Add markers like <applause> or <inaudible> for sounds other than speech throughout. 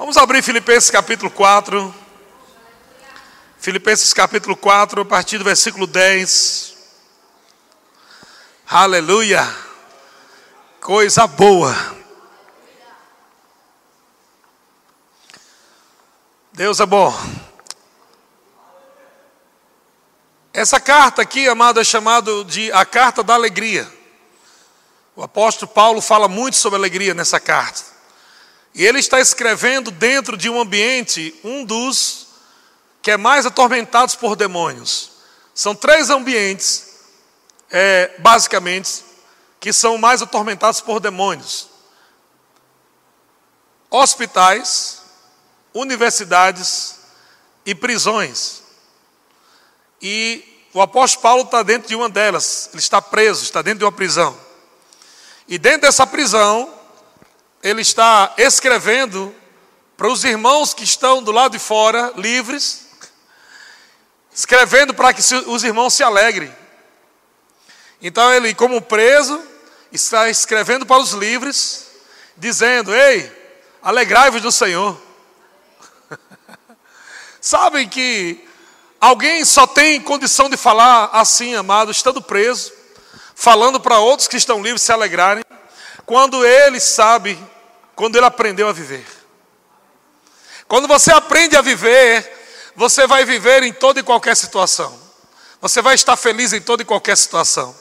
Vamos abrir Filipenses capítulo 4. Filipenses capítulo 4, a partir do versículo 10. Aleluia! Coisa boa. Deus é bom. Essa carta aqui, amado, é chamada de a carta da alegria. O apóstolo Paulo fala muito sobre alegria nessa carta. E ele está escrevendo dentro de um ambiente, um dos que é mais atormentados por demônios. São três ambientes, é, basicamente, que são mais atormentados por demônios: hospitais, universidades e prisões. E o apóstolo Paulo está dentro de uma delas, ele está preso, está dentro de uma prisão. E dentro dessa prisão, ele está escrevendo para os irmãos que estão do lado de fora, livres, escrevendo para que os irmãos se alegrem. Então ele, como preso, está escrevendo para os livres, dizendo: Ei, alegrai-vos do Senhor. <laughs> Sabem que alguém só tem condição de falar assim, amado, estando preso, falando para outros que estão livres se alegrarem, quando ele sabe quando ele aprendeu a viver. Quando você aprende a viver, você vai viver em toda e qualquer situação. Você vai estar feliz em toda e qualquer situação.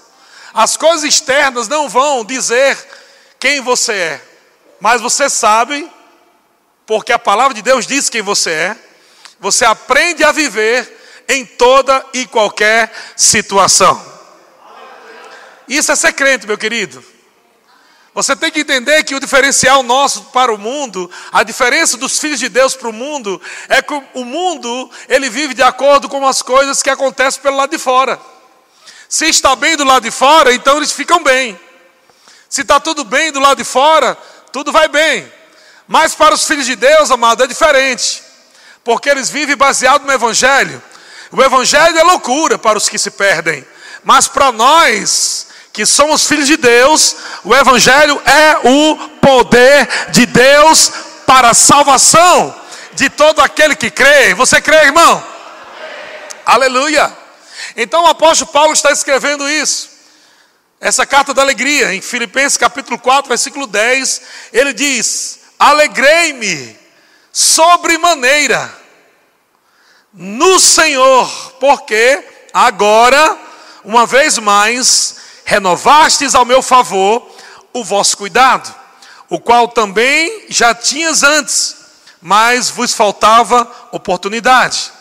As coisas externas não vão dizer quem você é, mas você sabe, porque a palavra de Deus diz quem você é. Você aprende a viver em toda e qualquer situação. Isso é ser crente, meu querido. Você tem que entender que o diferencial nosso para o mundo, a diferença dos filhos de Deus para o mundo, é que o mundo, ele vive de acordo com as coisas que acontecem pelo lado de fora. Se está bem do lado de fora, então eles ficam bem. Se está tudo bem do lado de fora, tudo vai bem. Mas para os filhos de Deus, amado, é diferente. Porque eles vivem baseado no Evangelho. O Evangelho é loucura para os que se perdem. Mas para nós, que somos filhos de Deus, o Evangelho é o poder de Deus para a salvação de todo aquele que crê. Você crê, irmão? Aleluia. Então o apóstolo Paulo está escrevendo isso. Essa carta da alegria, em Filipenses capítulo 4, versículo 10, ele diz: Alegrei-me sobremaneira no Senhor, porque agora, uma vez mais, renovastes ao meu favor o vosso cuidado, o qual também já tinhas antes, mas vos faltava oportunidade.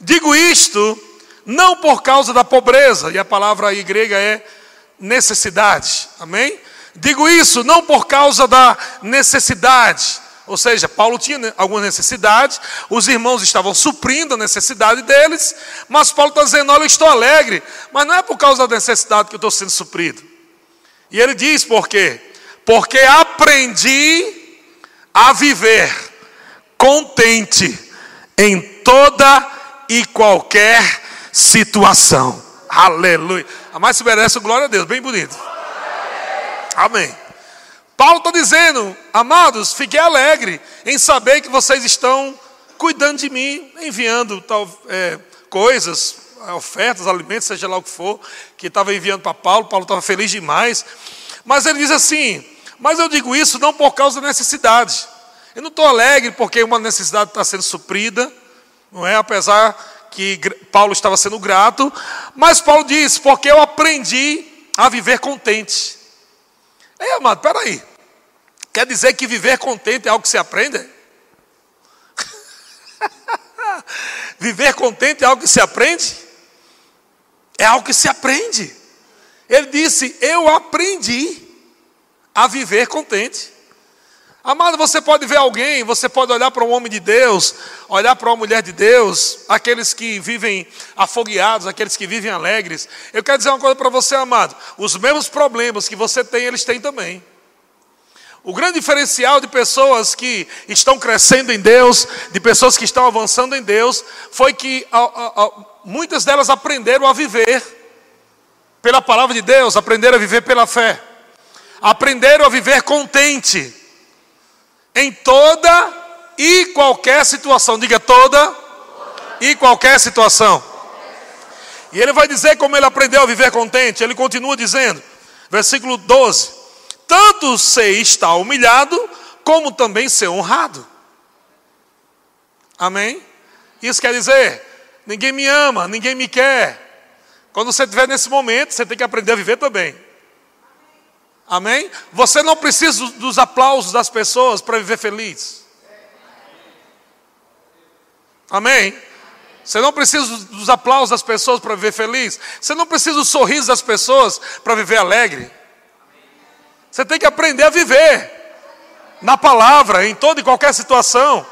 Digo isto não por causa da pobreza, e a palavra aí grega é necessidade, amém? Digo isso não por causa da necessidade, ou seja, Paulo tinha alguma necessidade, os irmãos estavam suprindo a necessidade deles, mas Paulo está dizendo: Olha, eu estou alegre, mas não é por causa da necessidade que eu estou sendo suprido. E ele diz por quê? Porque aprendi a viver contente em toda e qualquer situação. Aleluia. A mais se merece glória a Deus, bem bonito. Amém. Paulo está dizendo, amados, fiquei alegre em saber que vocês estão cuidando de mim, enviando tal, é, coisas, ofertas, alimentos, seja lá o que for, que estava enviando para Paulo. Paulo estava feliz demais. Mas ele diz assim: Mas eu digo isso não por causa da necessidade. Eu não estou alegre porque uma necessidade está sendo suprida, não é? Apesar que Paulo estava sendo grato, mas Paulo diz: Porque eu aprendi a viver contente. Ei, amado, peraí. Quer dizer que viver contente é algo que se aprende? <laughs> viver contente é algo que se aprende? É algo que se aprende. Ele disse: Eu aprendi a viver contente. Amado, você pode ver alguém, você pode olhar para um homem de Deus, olhar para uma mulher de Deus, aqueles que vivem afogueados, aqueles que vivem alegres. Eu quero dizer uma coisa para você, amado: os mesmos problemas que você tem, eles têm também. O grande diferencial de pessoas que estão crescendo em Deus, de pessoas que estão avançando em Deus, foi que a, a, a, muitas delas aprenderam a viver pela palavra de Deus, aprenderam a viver pela fé, aprenderam a viver contente em toda e qualquer situação. Diga toda e qualquer situação. E ele vai dizer como ele aprendeu a viver contente. Ele continua dizendo, versículo 12: Tanto ser está humilhado, como também ser honrado. Amém? Isso quer dizer, ninguém me ama, ninguém me quer. Quando você estiver nesse momento, você tem que aprender a viver também. Amém? Você não precisa dos aplausos das pessoas para viver feliz. Amém? Você não precisa dos aplausos das pessoas para viver feliz. Você não precisa do sorriso das pessoas para viver alegre. Você tem que aprender a viver na palavra, em toda e qualquer situação.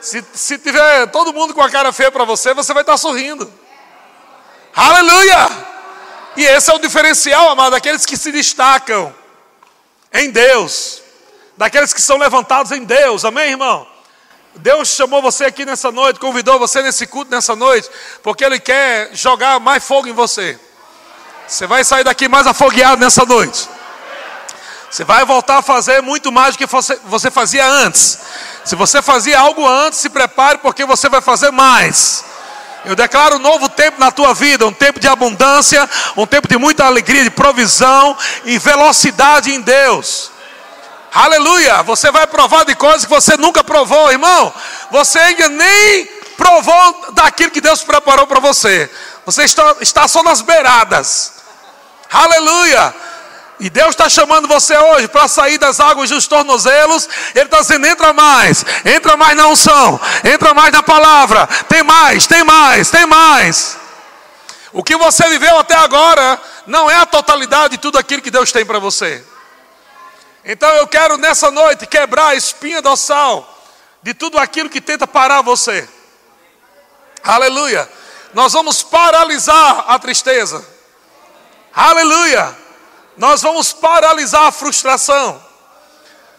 Se, se tiver todo mundo com a cara feia para você, você vai estar sorrindo. Aleluia! E esse é o diferencial, amado, daqueles que se destacam em Deus, daqueles que são levantados em Deus, amém, irmão? Deus chamou você aqui nessa noite, convidou você nesse culto nessa noite, porque Ele quer jogar mais fogo em você. Você vai sair daqui mais afogueado nessa noite. Você vai voltar a fazer muito mais do que você fazia antes. Se você fazia algo antes, se prepare, porque você vai fazer mais. Eu declaro um novo tempo na tua vida, um tempo de abundância, um tempo de muita alegria, de provisão e velocidade em Deus. Aleluia! Você vai provar de coisas que você nunca provou, irmão. Você ainda nem provou daquilo que Deus preparou para você. Você está, está só nas beiradas. Aleluia! E Deus está chamando você hoje para sair das águas dos tornozelos. Ele está dizendo: entra mais, entra mais na unção, entra mais na palavra. Tem mais, tem mais, tem mais. O que você viveu até agora não é a totalidade de tudo aquilo que Deus tem para você. Então eu quero nessa noite quebrar a espinha dorsal de tudo aquilo que tenta parar você. Aleluia. Nós vamos paralisar a tristeza. Aleluia. Nós vamos paralisar a frustração.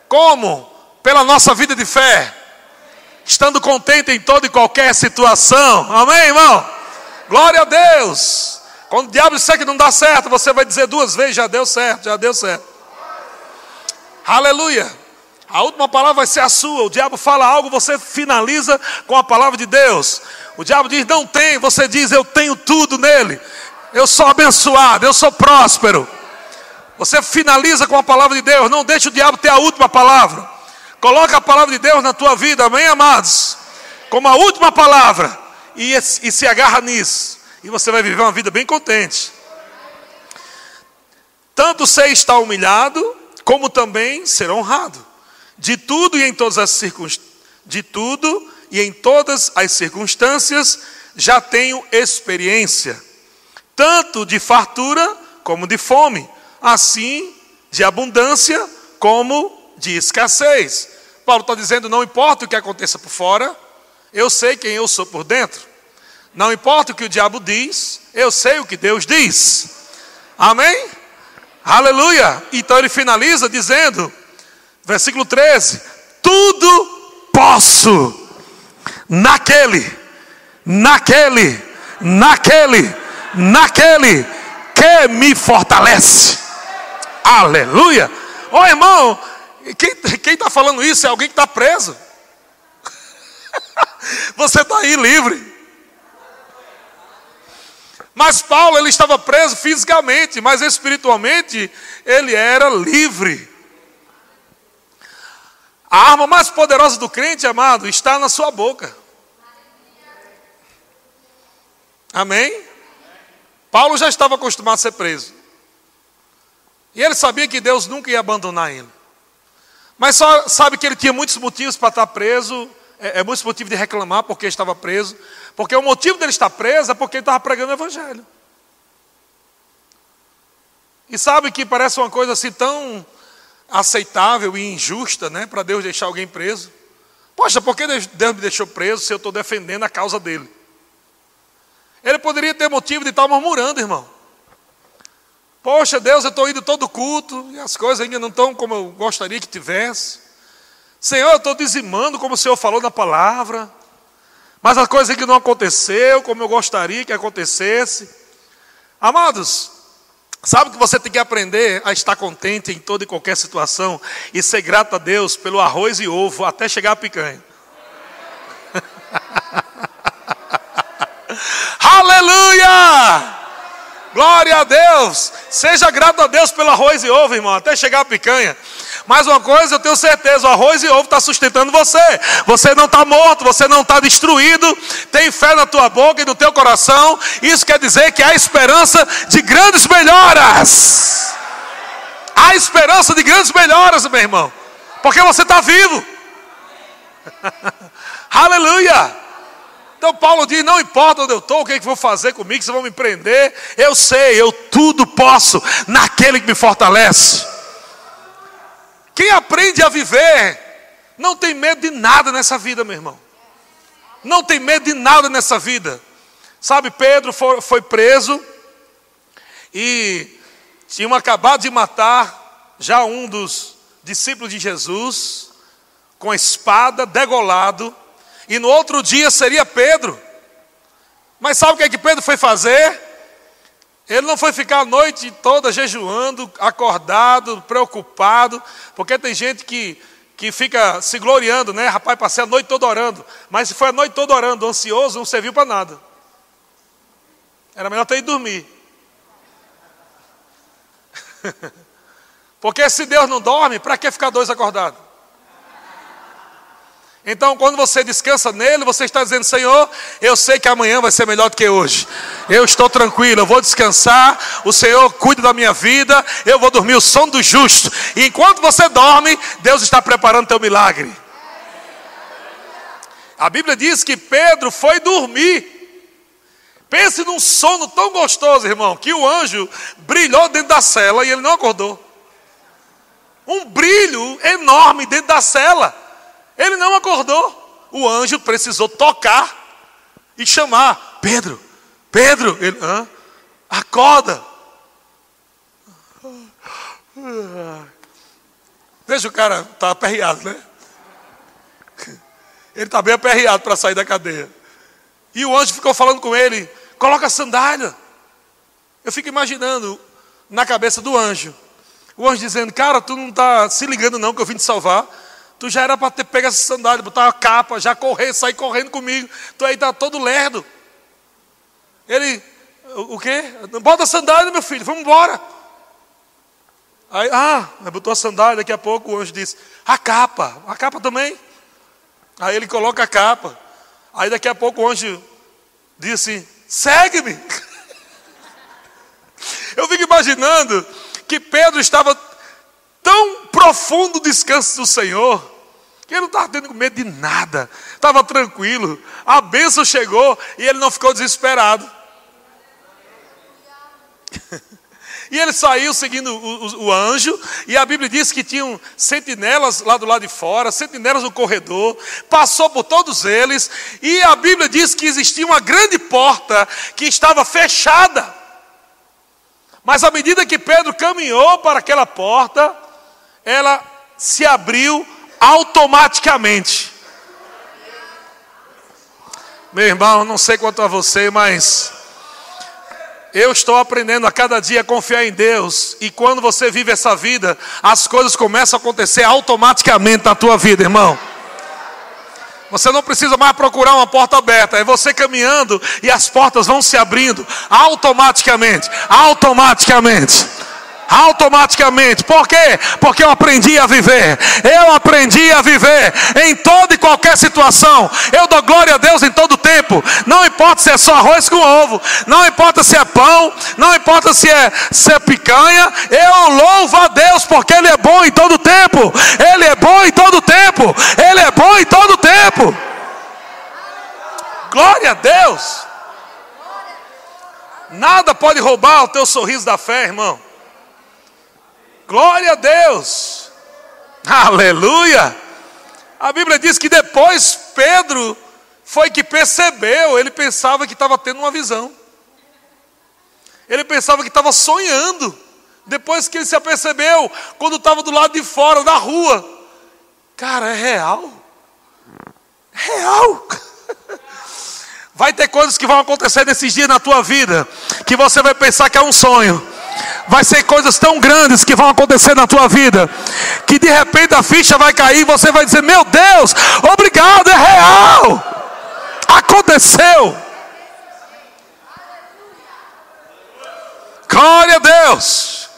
Como? Pela nossa vida de fé. Estando contente em toda e qualquer situação. Amém, irmão? Glória a Deus. Quando o diabo disser que não dá certo, você vai dizer duas vezes: já deu certo, já deu certo. Aleluia. A última palavra vai ser a sua. O diabo fala algo, você finaliza com a palavra de Deus. O diabo diz: não tem, você diz: eu tenho tudo nele. Eu sou abençoado, eu sou próspero. Você finaliza com a palavra de Deus. Não deixe o diabo ter a última palavra. Coloca a palavra de Deus na tua vida, amém, amados? Como a última palavra. E, e se agarra nisso. E você vai viver uma vida bem contente. Tanto ser está humilhado, como também ser honrado. De tudo e em todas as circunstâncias, de tudo e em todas as circunstâncias já tenho experiência, tanto de fartura como de fome, assim de abundância como de escassez. Paulo está dizendo: não importa o que aconteça por fora, eu sei quem eu sou por dentro. Não importa o que o diabo diz, eu sei o que Deus diz. Amém? Aleluia! Então ele finaliza dizendo, versículo 13: Tudo posso naquele, naquele, naquele, naquele que me fortalece. Aleluia! Ô oh, irmão, quem está falando isso é alguém que está preso. <laughs> Você está aí livre. Mas Paulo ele estava preso fisicamente, mas espiritualmente ele era livre. A arma mais poderosa do crente, amado, está na sua boca. Amém? Paulo já estava acostumado a ser preso. E ele sabia que Deus nunca ia abandonar ele. Mas só sabe que ele tinha muitos motivos para estar preso, é, é muitos motivos de reclamar porque estava preso. Porque o motivo dele estar preso é porque ele estava pregando o Evangelho. E sabe que parece uma coisa assim tão aceitável e injusta, né? Para Deus deixar alguém preso. Poxa, por que Deus me deixou preso se eu estou defendendo a causa dele? Ele poderia ter motivo de estar murmurando, irmão. Poxa, Deus, eu estou indo todo culto e as coisas ainda não estão como eu gostaria que tivesse. Senhor, eu estou dizimando como o Senhor falou na palavra. Mas a coisa que não aconteceu como eu gostaria que acontecesse. Amados, sabe que você tem que aprender a estar contente em toda e qualquer situação e ser grato a Deus pelo arroz e ovo até chegar a picanha. <laughs> Aleluia! Glória a Deus! Seja grato a Deus pelo arroz e ovo, irmão, até chegar a picanha. Mais uma coisa, eu tenho certeza: o arroz e ovo está sustentando você. Você não está morto, você não está destruído. Tem fé na tua boca e no teu coração. Isso quer dizer que há esperança de grandes melhoras. Há esperança de grandes melhoras, meu irmão, porque você está vivo. <laughs> Aleluia! Então Paulo diz: não importa onde eu estou, o que, é que vão fazer comigo, se vão me prender, eu sei, eu tudo posso naquele que me fortalece. Quem aprende a viver, não tem medo de nada nessa vida, meu irmão. Não tem medo de nada nessa vida. Sabe, Pedro foi, foi preso e tinham acabado de matar já um dos discípulos de Jesus, com a espada, degolado e no outro dia seria Pedro. Mas sabe o que é que Pedro foi fazer? Ele não foi ficar a noite toda jejuando, acordado, preocupado, porque tem gente que, que fica se gloriando, né? Rapaz, passei a noite toda orando. Mas se foi a noite toda orando, ansioso, não serviu para nada. Era melhor ter ido dormir. <laughs> porque se Deus não dorme, para que ficar dois acordados? Então, quando você descansa nele, você está dizendo: Senhor, eu sei que amanhã vai ser melhor do que hoje. Eu estou tranquilo, eu vou descansar. O Senhor cuida da minha vida. Eu vou dormir o sono do justo. E enquanto você dorme, Deus está preparando teu milagre. A Bíblia diz que Pedro foi dormir. Pense num sono tão gostoso, irmão, que o anjo brilhou dentro da cela e ele não acordou. Um brilho enorme dentro da cela. Ele não acordou. O anjo precisou tocar e chamar: Pedro, Pedro, ele, Hã? acorda. Veja o cara, está aperreado, né? Ele está bem aperreado para sair da cadeia. E o anjo ficou falando com ele: coloca a sandália. Eu fico imaginando na cabeça do anjo. O anjo dizendo: Cara, tu não está se ligando, não, que eu vim te salvar. Tu já era para ter pego essa sandália, botar uma capa, já correr, sair correndo comigo. Tu aí está todo lerdo. Ele, o, o quê? Bota a sandália, meu filho, vamos embora. Aí, ah, botou a sandália, daqui a pouco o anjo disse, a capa, a capa também. Aí ele coloca a capa. Aí daqui a pouco o anjo disse, segue-me. <laughs> Eu fico imaginando que Pedro estava tão profundo descanso do Senhor ele não estava tendo medo de nada, estava tranquilo. A bênção chegou e ele não ficou desesperado. <laughs> E ele saiu seguindo o, o, o, anjo, e a Bíblia diz que tinham sentinelas lá do lado de fora, sentinelas no corredor, passou por todos eles, e a Bíblia diz que existia uma grande porta que estava fechada. Mas à medida que Pedro caminhou para aquela porta, ela se abriu automaticamente. Meu irmão, não sei quanto a você, mas eu estou aprendendo a cada dia a confiar em Deus. E quando você vive essa vida, as coisas começam a acontecer automaticamente na tua vida, irmão. Você não precisa mais procurar uma porta aberta, é você caminhando e as portas vão se abrindo automaticamente, automaticamente automaticamente. Por quê? Porque eu aprendi a viver. Eu aprendi a viver em toda e qualquer situação. Eu dou glória a Deus em todo tempo. Não importa se é só arroz com ovo, não importa se é pão, não importa se é, se é picanha. Eu louvo a Deus porque Ele é bom em todo tempo. Ele é bom em todo tempo. Ele é bom em todo tempo. Glória a Deus. Nada pode roubar o teu sorriso da fé, irmão. Glória a Deus. Aleluia. A Bíblia diz que depois Pedro foi que percebeu, ele pensava que estava tendo uma visão. Ele pensava que estava sonhando. Depois que ele se apercebeu, quando estava do lado de fora da rua. Cara, é real. É real. <laughs> Vai ter coisas que vão acontecer nesses dias na tua vida que você vai pensar que é um sonho vai ser coisas tão grandes que vão acontecer na tua vida, que de repente a ficha vai cair e você vai dizer: Meu Deus, obrigado, é real. aconteceu. Glória a Deus.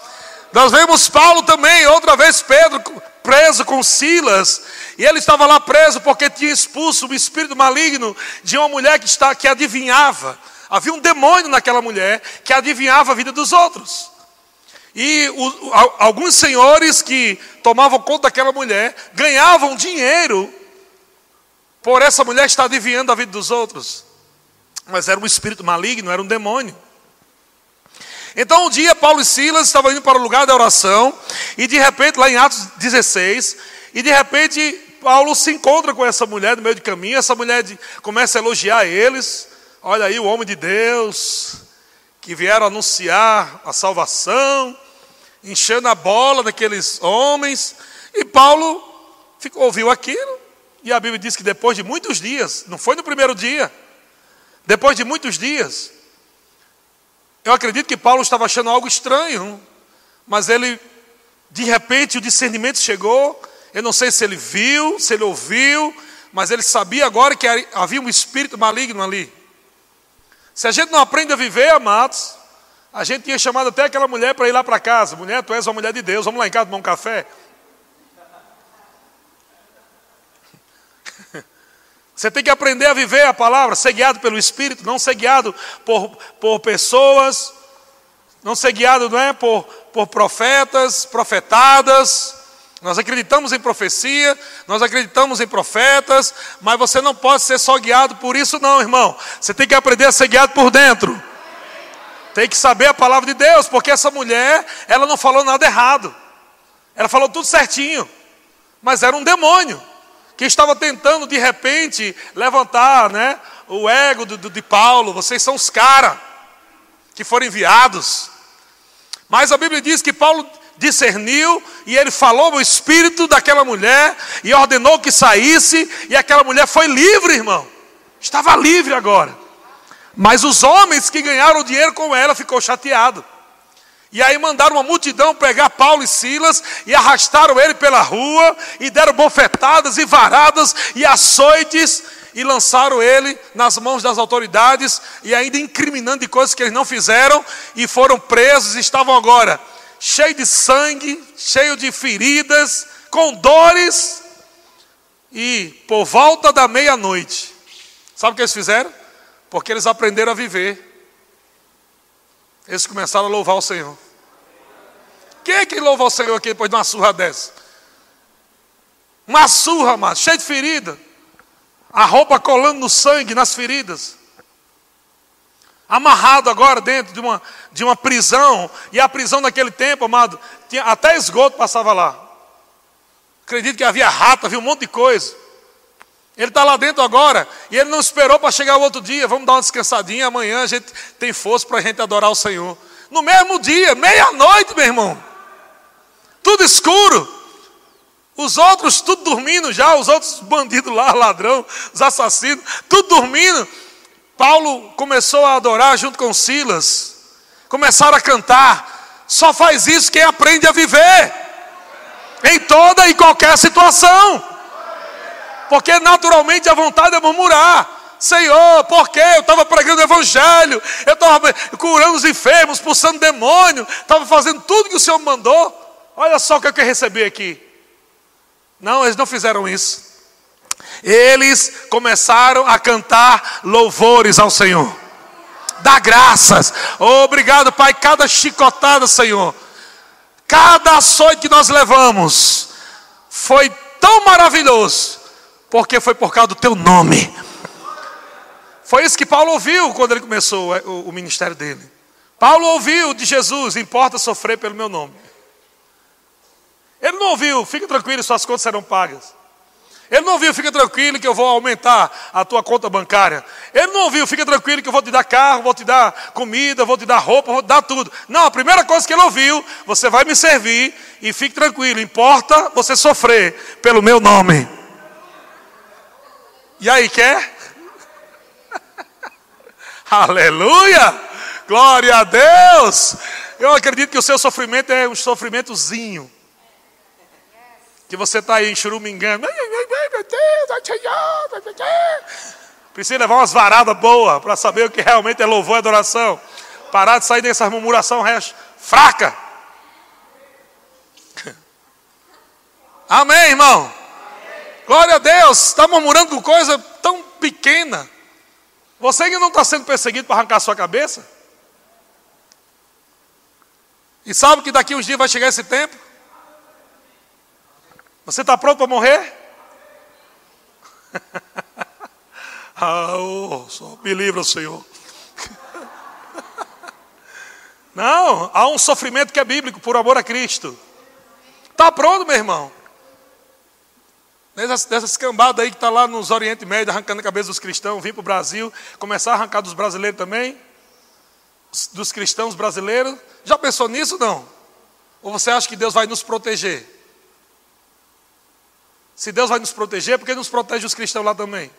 Nós vemos Paulo também, outra vez Pedro preso com Silas, e ele estava lá preso porque tinha expulso o espírito maligno de uma mulher que, está, que adivinhava. Havia um demônio naquela mulher que adivinhava a vida dos outros. E o, alguns senhores que tomavam conta daquela mulher ganhavam dinheiro por essa mulher estar adivinhando a vida dos outros. Mas era um espírito maligno, era um demônio. Então um dia Paulo e Silas estavam indo para o lugar da oração, e de repente, lá em Atos 16, e de repente Paulo se encontra com essa mulher no meio do caminho, essa mulher começa a elogiar eles. Olha aí o homem de Deus, que vieram anunciar a salvação, enchendo a bola daqueles homens. E Paulo ficou, ouviu aquilo, e a Bíblia diz que depois de muitos dias, não foi no primeiro dia, depois de muitos dias, eu acredito que Paulo estava achando algo estranho, mas ele, de repente, o discernimento chegou. Eu não sei se ele viu, se ele ouviu, mas ele sabia agora que havia um espírito maligno ali. Se a gente não aprende a viver, amados, a gente tinha chamado até aquela mulher para ir lá para casa. Mulher, tu és uma mulher de Deus, vamos lá em casa tomar um café. <laughs> Você tem que aprender a viver a palavra, ser guiado pelo Espírito, não ser guiado por, por pessoas, não ser guiado não é, por, por profetas, profetadas. Nós acreditamos em profecia, nós acreditamos em profetas, mas você não pode ser só guiado por isso, não, irmão. Você tem que aprender a ser guiado por dentro. Tem que saber a palavra de Deus, porque essa mulher, ela não falou nada errado. Ela falou tudo certinho, mas era um demônio que estava tentando de repente levantar né, o ego do, de Paulo. Vocês são os caras que foram enviados. Mas a Bíblia diz que Paulo discerniu e ele falou o espírito daquela mulher e ordenou que saísse, e aquela mulher foi livre, irmão. Estava livre agora. Mas os homens que ganharam dinheiro com ela ficou chateado. E aí mandaram uma multidão pegar Paulo e Silas e arrastaram ele pela rua e deram bofetadas e varadas e açoites e lançaram ele nas mãos das autoridades e ainda incriminando de coisas que eles não fizeram e foram presos e estavam agora cheios de sangue, cheios de feridas, com dores e por volta da meia-noite. Sabe o que eles fizeram? Porque eles aprenderam a viver. Eles começaram a louvar o Senhor. Quem é que louva o Senhor aqui depois de uma surra dessa? Uma surra, mas cheia de ferida. A roupa colando no sangue, nas feridas. Amarrado agora dentro de uma, de uma prisão. E a prisão naquele tempo, amado, tinha, até esgoto passava lá. Acredito que havia rato, havia um monte de coisa. Ele está lá dentro agora e ele não esperou para chegar o outro dia. Vamos dar uma descansadinha, amanhã a gente tem força para a gente adorar o Senhor. No mesmo dia, meia-noite, meu irmão tudo escuro. Os outros tudo dormindo já, os outros bandidos lá, ladrão, os assassinos, tudo dormindo. Paulo começou a adorar junto com Silas. Começaram a cantar. Só faz isso quem aprende a viver. Em toda e qualquer situação. Porque naturalmente a vontade é murmurar. Senhor, por quê? Eu estava pregando o Evangelho, eu estava curando os enfermos, expulsando demônio, estava fazendo tudo que o Senhor mandou. Olha só o que eu receber aqui. Não, eles não fizeram isso. Eles começaram a cantar louvores ao Senhor. Dá graças. obrigado, Pai. Cada chicotada, Senhor. Cada açoite que nós levamos foi tão maravilhoso, porque foi por causa do teu nome. Foi isso que Paulo ouviu quando ele começou o, o ministério dele. Paulo ouviu de Jesus: importa sofrer pelo meu nome. Ele não ouviu, fica tranquilo, suas contas serão pagas. Ele não ouviu, fica tranquilo que eu vou aumentar a tua conta bancária. Ele não ouviu, fica tranquilo que eu vou te dar carro, vou te dar comida, vou te dar roupa, vou te dar tudo. Não, a primeira coisa que ele ouviu, você vai me servir e fique tranquilo, importa você sofrer pelo meu nome. E aí, quer? <laughs> Aleluia! Glória a Deus! Eu acredito que o seu sofrimento é um sofrimentozinho que você está aí churumingando. Precisa levar umas varadas boas para saber o que realmente é louvor e adoração. Parar de sair dessa murmuração fraca. <laughs> Amém, irmão? Glória a Deus. Está murmurando com coisa tão pequena. Você que não está sendo perseguido para arrancar a sua cabeça? E sabe que daqui uns dias vai chegar esse tempo? Você está pronto para morrer? <laughs> ah, oh, só me livra, Senhor. <laughs> Não, há um sofrimento que é bíblico por amor a Cristo. Está pronto, meu irmão? Dessas, dessas cambadas aí que está lá nos Oriente Médio arrancando a cabeça dos cristãos, vir para o Brasil, começar a arrancar dos brasileiros também, dos cristãos brasileiros. Já pensou nisso não? Ou você acha que Deus vai nos proteger? Se Deus vai nos proteger, por que nos protege os cristãos lá também?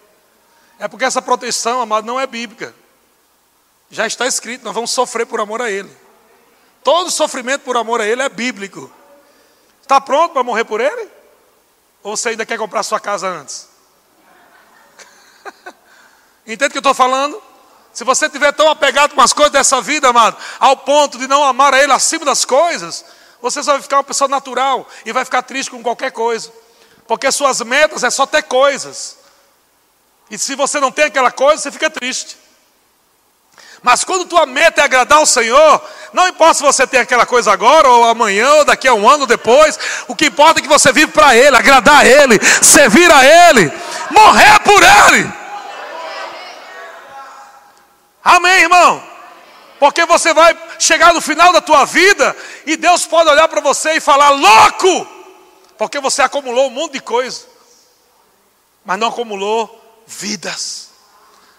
É porque essa proteção, amado, não é bíblica. Já está escrito, nós vamos sofrer por amor a Ele. Todo sofrimento por amor a Ele é bíblico. Está pronto para morrer por Ele? Ou você ainda quer comprar sua casa antes? <laughs> Entende o que eu estou falando? Se você estiver tão apegado com as coisas dessa vida, amado, ao ponto de não amar a Ele acima das coisas, você só vai ficar uma pessoa natural e vai ficar triste com qualquer coisa. Porque suas metas é só ter coisas. E se você não tem aquela coisa, você fica triste. Mas quando tua meta é agradar ao Senhor, não importa se você tem aquela coisa agora, ou amanhã, ou daqui a um ano depois, o que importa é que você vive para Ele, agradar a Ele, servir a Ele, morrer por Ele. Amém, irmão? Porque você vai chegar no final da tua vida e Deus pode olhar para você e falar: louco! Porque você acumulou um monte de coisa, mas não acumulou vidas,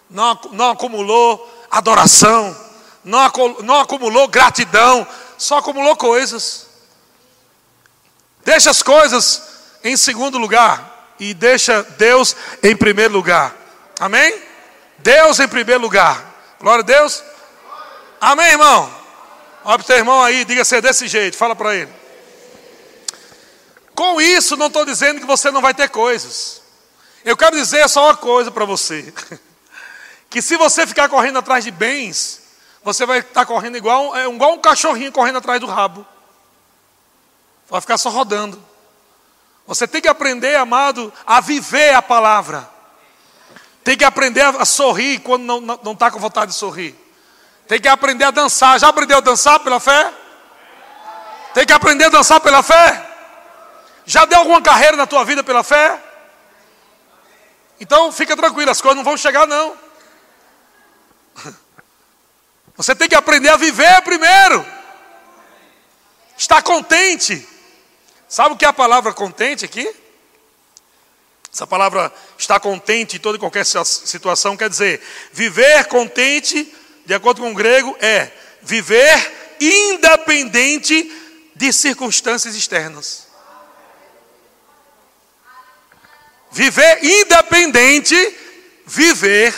não, não acumulou adoração, não, não acumulou gratidão, só acumulou coisas. Deixa as coisas em segundo lugar e deixa Deus em primeiro lugar. Amém? Deus em primeiro lugar. Glória a Deus. Amém, irmão? Olha para o teu irmão aí, diga ser desse jeito, fala para ele. Com isso, não estou dizendo que você não vai ter coisas. Eu quero dizer só uma coisa para você. <laughs> que se você ficar correndo atrás de bens, você vai estar correndo igual, é, igual um cachorrinho correndo atrás do rabo. Vai ficar só rodando. Você tem que aprender, amado, a viver a palavra. Tem que aprender a sorrir quando não está com vontade de sorrir. Tem que aprender a dançar. Já aprendeu a dançar pela fé? Tem que aprender a dançar pela fé? Já deu alguma carreira na tua vida pela fé? Então fica tranquilo, as coisas não vão chegar não. <laughs> Você tem que aprender a viver primeiro. Estar contente. Sabe o que é a palavra contente aqui? Essa palavra estar contente em toda e qualquer situação quer dizer viver contente, de acordo com o grego, é viver independente de circunstâncias externas. Viver independente, viver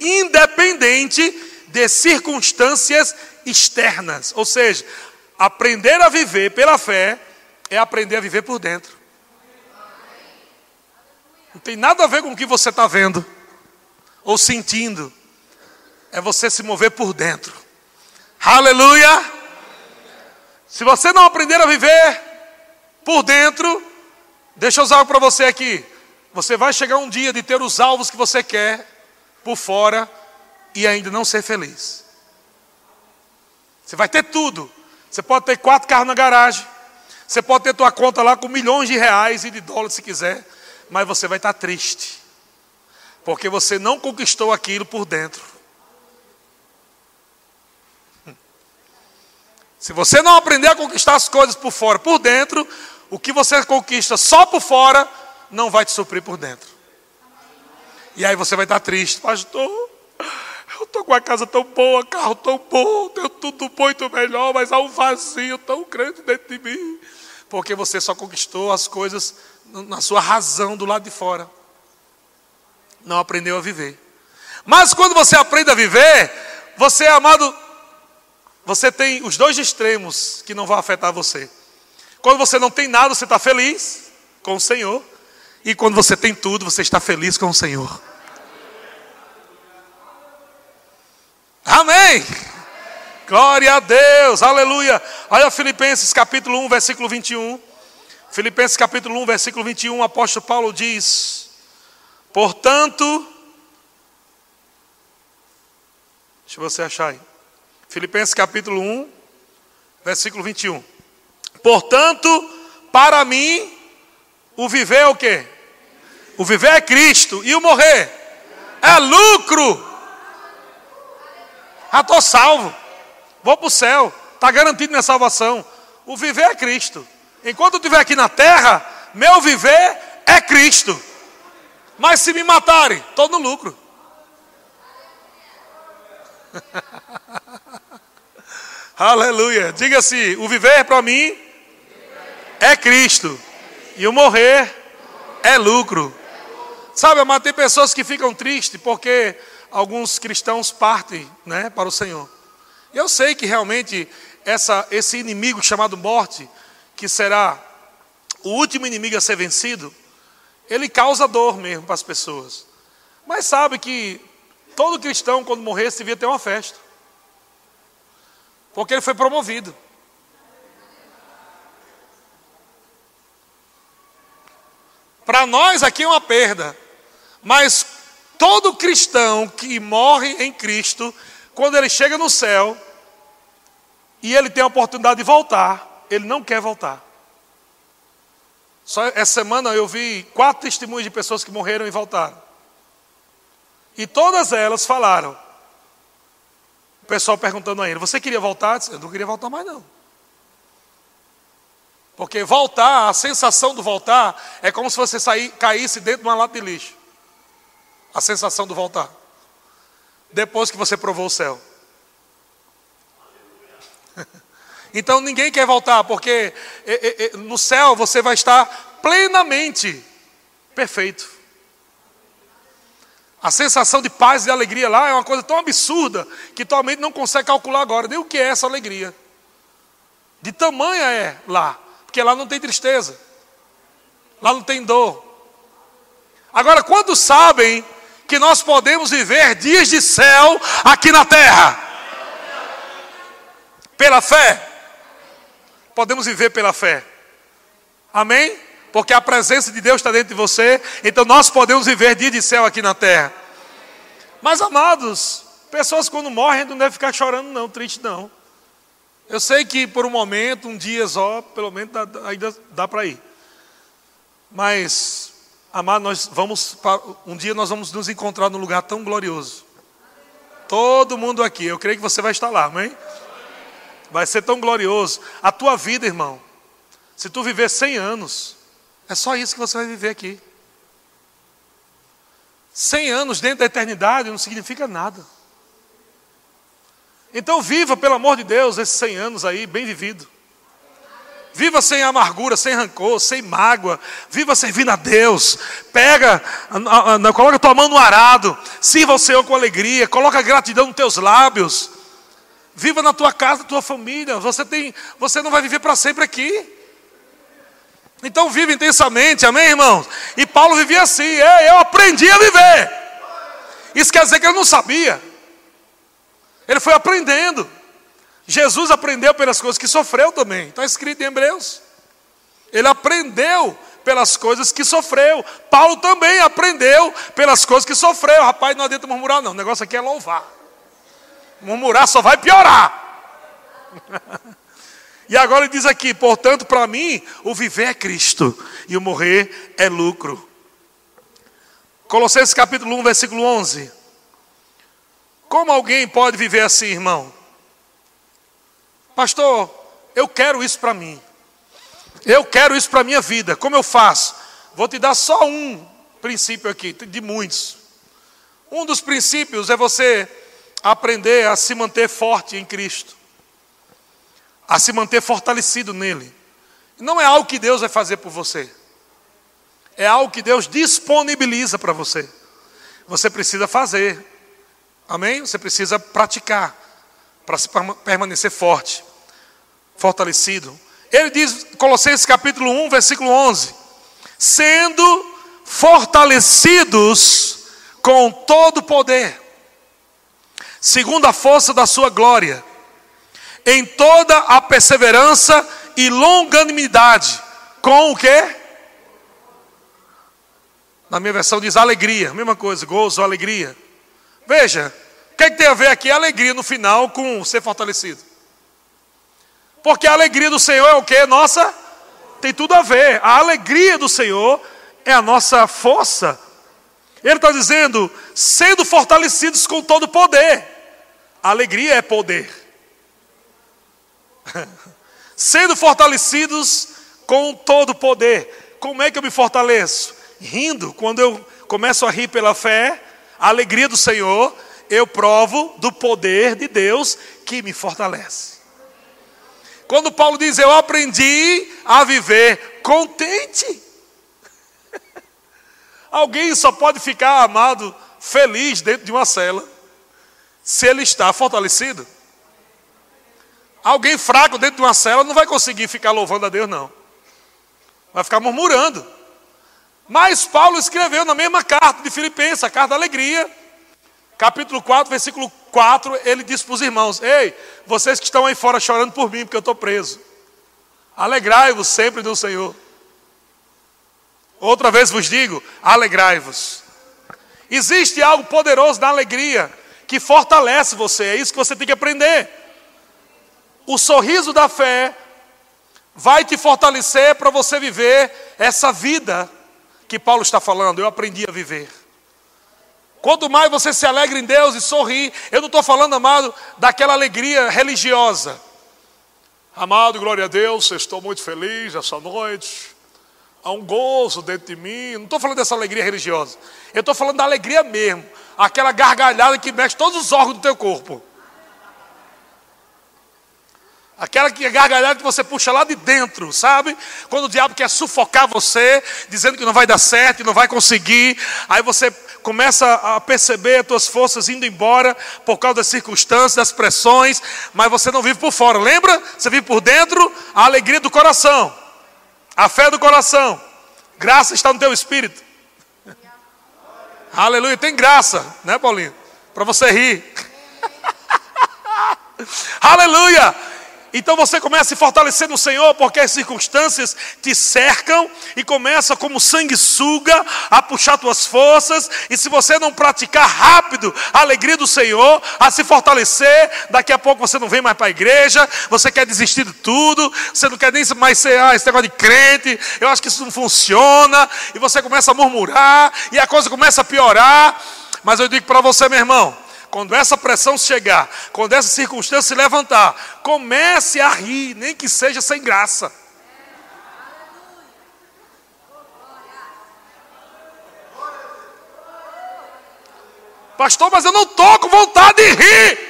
independente de circunstâncias externas. Ou seja, aprender a viver pela fé é aprender a viver por dentro. Não tem nada a ver com o que você está vendo ou sentindo. É você se mover por dentro. Aleluia! Se você não aprender a viver por dentro, deixa eu usar para você aqui. Você vai chegar um dia de ter os alvos que você quer por fora, e ainda não ser feliz. Você vai ter tudo. Você pode ter quatro carros na garagem. Você pode ter tua conta lá com milhões de reais e de dólares se quiser. Mas você vai estar triste. Porque você não conquistou aquilo por dentro. Se você não aprender a conquistar as coisas por fora, por dentro, o que você conquista só por fora, não vai te suprir por dentro. E aí você vai estar triste, pastor. Eu estou com a casa tão boa, carro tão bom, tenho tudo muito melhor, mas há um vazio tão grande dentro de mim. Porque você só conquistou as coisas na sua razão do lado de fora. Não aprendeu a viver. Mas quando você aprende a viver, você é amado, você tem os dois extremos que não vão afetar você. Quando você não tem nada, você está feliz com o Senhor. E quando você tem tudo, você está feliz com o Senhor. Amém? Glória a Deus, aleluia. Olha Filipenses capítulo 1, versículo 21. Filipenses capítulo 1, versículo 21, o apóstolo Paulo diz: Portanto, deixa você achar aí. Filipenses capítulo 1, versículo 21. Portanto, para mim, o viver é o quê? O viver é Cristo e o morrer é lucro. Já estou salvo, vou para o céu, está garantido minha salvação. O viver é Cristo. Enquanto eu estiver aqui na terra, meu viver é Cristo. Mas se me matarem, estou no lucro. <laughs> Aleluia. Diga assim: o viver para mim é Cristo. E o morrer é lucro. Sabe, amado, tem pessoas que ficam tristes porque alguns cristãos partem né, para o Senhor. Eu sei que realmente essa, esse inimigo chamado morte, que será o último inimigo a ser vencido, ele causa dor mesmo para as pessoas. Mas sabe que todo cristão, quando morresse, devia ter uma festa. Porque ele foi promovido. Para nós aqui é uma perda. Mas todo cristão que morre em Cristo, quando ele chega no céu e ele tem a oportunidade de voltar, ele não quer voltar. Só essa semana eu vi quatro testemunhos de pessoas que morreram e voltaram. E todas elas falaram. O pessoal perguntando a ele: Você queria voltar? Eu não queria voltar mais, não. Porque voltar, a sensação do voltar, é como se você sair, caísse dentro de uma lata de lixo. A sensação do voltar. Depois que você provou o céu. <laughs> Então ninguém quer voltar, porque no céu você vai estar plenamente perfeito. A sensação de paz e alegria lá é uma coisa tão absurda que tua mente não consegue calcular agora nem o que é essa alegria. De tamanha é lá. Porque lá não tem tristeza, lá não tem dor. Agora, quando sabem que nós podemos viver dias de céu aqui na terra? Pela fé. Podemos viver pela fé. Amém? Porque a presença de Deus está dentro de você, então nós podemos viver dia de céu aqui na terra. Mas amados, pessoas quando morrem não devem ficar chorando, não, triste não. Eu sei que por um momento, um dia só, pelo menos dá, ainda dá para ir. Mas, amado, nós vamos, um dia nós vamos nos encontrar num lugar tão glorioso. Todo mundo aqui, eu creio que você vai estar lá, amém? Vai ser tão glorioso. A tua vida, irmão, se tu viver 100 anos, é só isso que você vai viver aqui. 100 anos dentro da eternidade não significa nada. Então viva, pelo amor de Deus, esses 100 anos aí, bem vivido. Viva sem amargura, sem rancor, sem mágoa. Viva servindo a Deus. Pega, coloca tua mão no arado. Sirva ao Senhor com alegria. Coloca gratidão nos teus lábios. Viva na tua casa, na tua família. Você, tem, você não vai viver para sempre aqui. Então vive intensamente, amém, irmãos? E Paulo vivia assim. eu aprendi a viver. Isso quer dizer que ele não sabia. Ele foi aprendendo. Jesus aprendeu pelas coisas que sofreu também. Está escrito em Hebreus. Ele aprendeu pelas coisas que sofreu. Paulo também aprendeu pelas coisas que sofreu. Rapaz, não adianta murmurar, não. O negócio aqui é louvar. Murmurar só vai piorar. <laughs> e agora ele diz aqui: portanto, para mim, o viver é Cristo e o morrer é lucro. Colossenses capítulo 1, versículo 11. Como alguém pode viver assim, irmão? Pastor, eu quero isso para mim. Eu quero isso para a minha vida. Como eu faço? Vou te dar só um princípio aqui, de muitos. Um dos princípios é você aprender a se manter forte em Cristo, a se manter fortalecido nele. Não é algo que Deus vai fazer por você, é algo que Deus disponibiliza para você. Você precisa fazer. Amém? Você precisa praticar para permanecer forte, fortalecido. Ele diz, Colossenses capítulo 1, versículo 11: sendo fortalecidos com todo o poder, segundo a força da sua glória, em toda a perseverança e longanimidade, com o quê? Na minha versão diz alegria, mesma coisa, gozo, alegria. Veja, o que, é que tem a ver aqui alegria no final com ser fortalecido? Porque a alegria do Senhor é o que? Nossa, tem tudo a ver. A alegria do Senhor é a nossa força. Ele está dizendo, sendo fortalecidos com todo poder. A alegria é poder. <laughs> sendo fortalecidos com todo poder. Como é que eu me fortaleço? Rindo. Quando eu começo a rir pela fé, a alegria do Senhor, eu provo do poder de Deus que me fortalece. Quando Paulo diz, eu aprendi a viver contente. <laughs> Alguém só pode ficar amado, feliz dentro de uma cela, se ele está fortalecido. Alguém fraco dentro de uma cela não vai conseguir ficar louvando a Deus, não. Vai ficar murmurando. Mas Paulo escreveu na mesma carta de Filipenses, a carta da alegria, capítulo 4, versículo 4, ele disse para os irmãos: Ei, vocês que estão aí fora chorando por mim, porque eu estou preso, alegrai-vos sempre no Senhor. Outra vez vos digo: alegrai-vos. Existe algo poderoso na alegria que fortalece você, é isso que você tem que aprender. O sorriso da fé vai te fortalecer para você viver essa vida que Paulo está falando. Eu aprendi a viver. Quanto mais você se alegra em Deus e sorri, eu não estou falando, amado, daquela alegria religiosa. Amado, glória a Deus, estou muito feliz essa noite. Há um gozo dentro de mim. Não estou falando dessa alegria religiosa. Eu estou falando da alegria mesmo. Aquela gargalhada que mexe todos os órgãos do teu corpo. Aquela que gargalhada que você puxa lá de dentro, sabe? Quando o diabo quer sufocar você, dizendo que não vai dar certo, não vai conseguir, aí você começa a perceber as tuas forças indo embora por causa das circunstâncias, das pressões, mas você não vive por fora. Lembra? Você vive por dentro a alegria do coração, a fé do coração. Graça está no teu espírito. Aleluia, tem graça, né, Paulinho? Para você rir. <laughs> Aleluia! Então você começa a se fortalecer no Senhor, porque as circunstâncias te cercam e começa como sanguessuga a puxar tuas forças. E se você não praticar rápido a alegria do Senhor, a se fortalecer, daqui a pouco você não vem mais para a igreja, você quer desistir de tudo, você não quer nem mais ser ah, esse negócio de crente, eu acho que isso não funciona, e você começa a murmurar, e a coisa começa a piorar. Mas eu digo para você, meu irmão, quando essa pressão chegar, quando essa circunstância se levantar, comece a rir, nem que seja sem graça. Pastor, mas eu não estou com vontade de rir.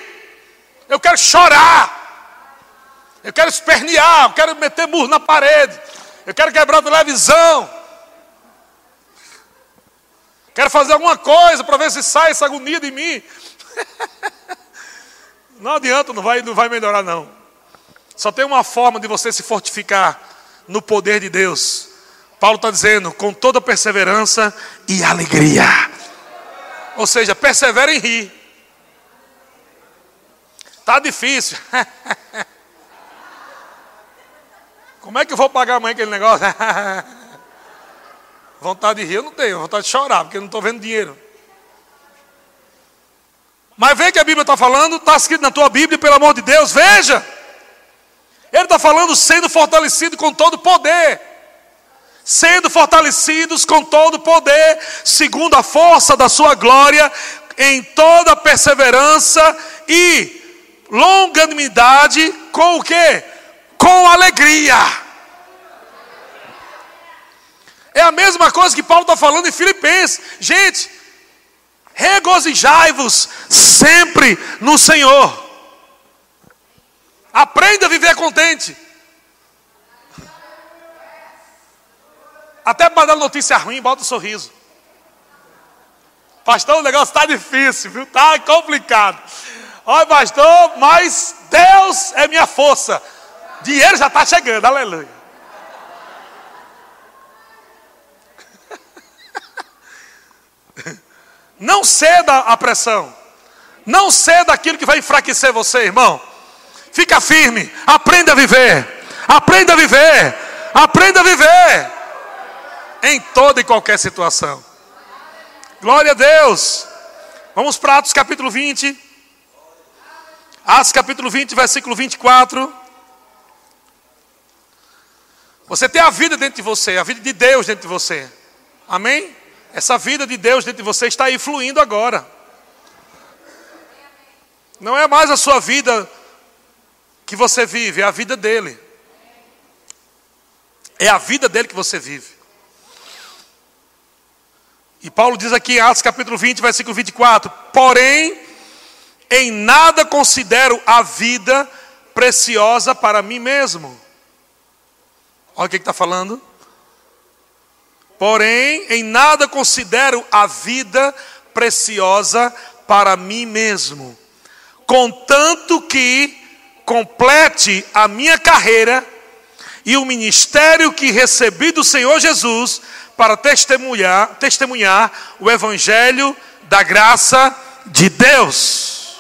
Eu quero chorar. Eu quero espernear. Eu quero meter murro na parede. Eu quero quebrar a televisão. Quero fazer alguma coisa para ver se sai essa agonia de mim. <laughs> Não adianta, não vai, não vai melhorar, não. Só tem uma forma de você se fortificar no poder de Deus. Paulo está dizendo, com toda perseverança e alegria. Ou seja, persevera em rir. Está difícil. <laughs> Como é que eu vou pagar amanhã aquele negócio? <laughs> vontade de rir eu não tenho, vontade de chorar, porque eu não estou vendo dinheiro. Mas vê que a Bíblia está falando, está escrito na tua Bíblia, pelo amor de Deus, veja. Ele está falando sendo fortalecido com todo poder. Sendo fortalecidos com todo poder, segundo a força da sua glória, em toda perseverança e longanimidade, com o que? Com alegria. É a mesma coisa que Paulo está falando em Filipenses. Gente, regozijai-vos sempre no Senhor. Aprenda a viver contente. Até para dar notícia ruim, bota um sorriso. Pastor, o negócio está difícil, viu? Está complicado. Olha, pastor, mas Deus é minha força. Dinheiro já está chegando, aleluia. <laughs> Não ceda à pressão. Não ceda aquilo que vai enfraquecer você, irmão. Fica firme, aprenda a viver. Aprenda a viver. Aprenda a viver. Em toda e qualquer situação. Glória a Deus. Vamos para Atos capítulo 20. Atos capítulo 20, versículo 24. Você tem a vida dentro de você, a vida de Deus dentro de você. Amém? Essa vida de Deus dentro de você está aí fluindo agora. Não é mais a sua vida que você vive, é a vida dele. É a vida dele que você vive. E Paulo diz aqui em Atos capítulo 20, versículo 24: Porém, em nada considero a vida preciosa para mim mesmo. Olha o que está falando. Porém, em nada considero a vida preciosa para mim mesmo, contanto que complete a minha carreira e o ministério que recebi do Senhor Jesus para testemunhar, testemunhar o evangelho da graça de Deus.